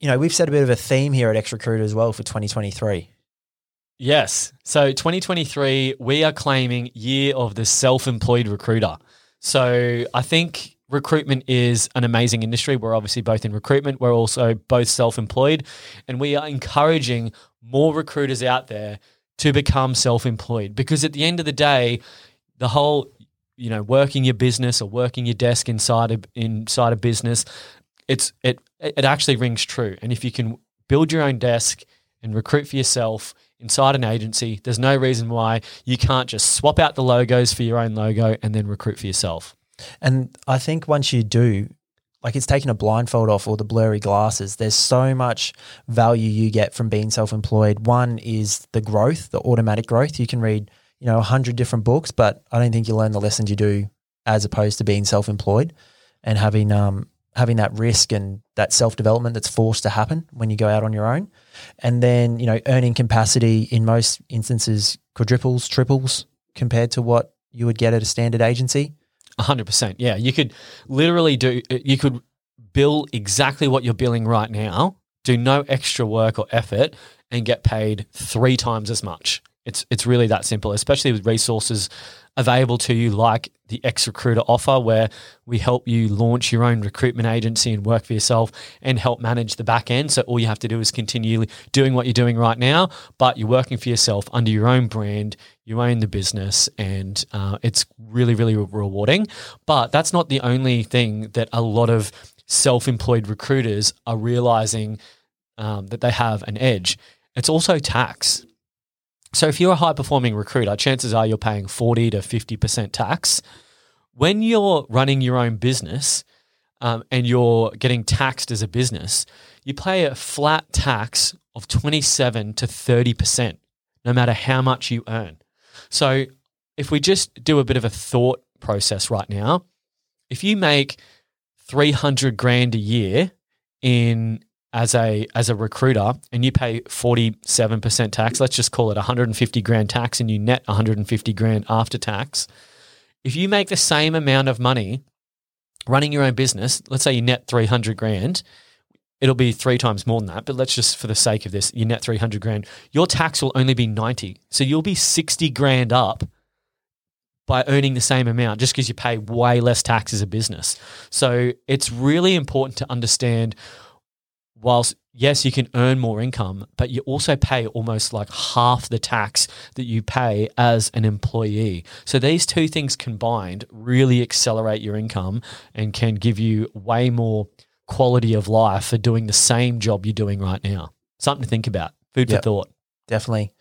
you know, we've set a bit of a theme here at X Recruiter as well for 2023. Yes. So 2023, we are claiming year of the self-employed recruiter. So I think recruitment is an amazing industry. We're obviously both in recruitment. We're also both self-employed, and we are encouraging more recruiters out there to become self-employed because at the end of the day, the whole you know working your business or working your desk inside a, inside a business, it's it it actually rings true. And if you can build your own desk and recruit for yourself inside an agency, there's no reason why you can't just swap out the logos for your own logo and then recruit for yourself. And I think once you do, like it's taking a blindfold off or the blurry glasses, there's so much value you get from being self employed. One is the growth, the automatic growth. You can read, you know, a hundred different books, but I don't think you learn the lessons you do as opposed to being self employed and having um having that risk and that self development that's forced to happen when you go out on your own. And then, you know, earning capacity in most instances quadruples, triples compared to what you would get at a standard agency. 100%. Yeah. You could literally do, you could bill exactly what you're billing right now, do no extra work or effort, and get paid three times as much. It's, it's really that simple, especially with resources available to you like the X Recruiter offer, where we help you launch your own recruitment agency and work for yourself and help manage the back end. So all you have to do is continue doing what you're doing right now, but you're working for yourself under your own brand. You own the business, and uh, it's really, really rewarding. But that's not the only thing that a lot of self-employed recruiters are realizing um, that they have an edge. It's also tax. So if you're a high performing recruiter, chances are you're paying 40 to 50% tax. When you're running your own business um, and you're getting taxed as a business, you pay a flat tax of 27 to 30%, no matter how much you earn. So if we just do a bit of a thought process right now, if you make 300 grand a year in as a as a recruiter and you pay 47% tax, let's just call it 150 grand tax and you net 150 grand after tax. If you make the same amount of money running your own business, let's say you net 300 grand, it'll be three times more than that, but let's just for the sake of this, you net 300 grand. Your tax will only be 90. So you'll be 60 grand up by earning the same amount just because you pay way less tax as a business. So it's really important to understand whilst yes, you can earn more income, but you also pay almost like half the tax that you pay as an employee. So these two things combined really accelerate your income and can give you way more quality of life for doing the same job you're doing right now. Something to think about. Food Yep. for thought. Definitely.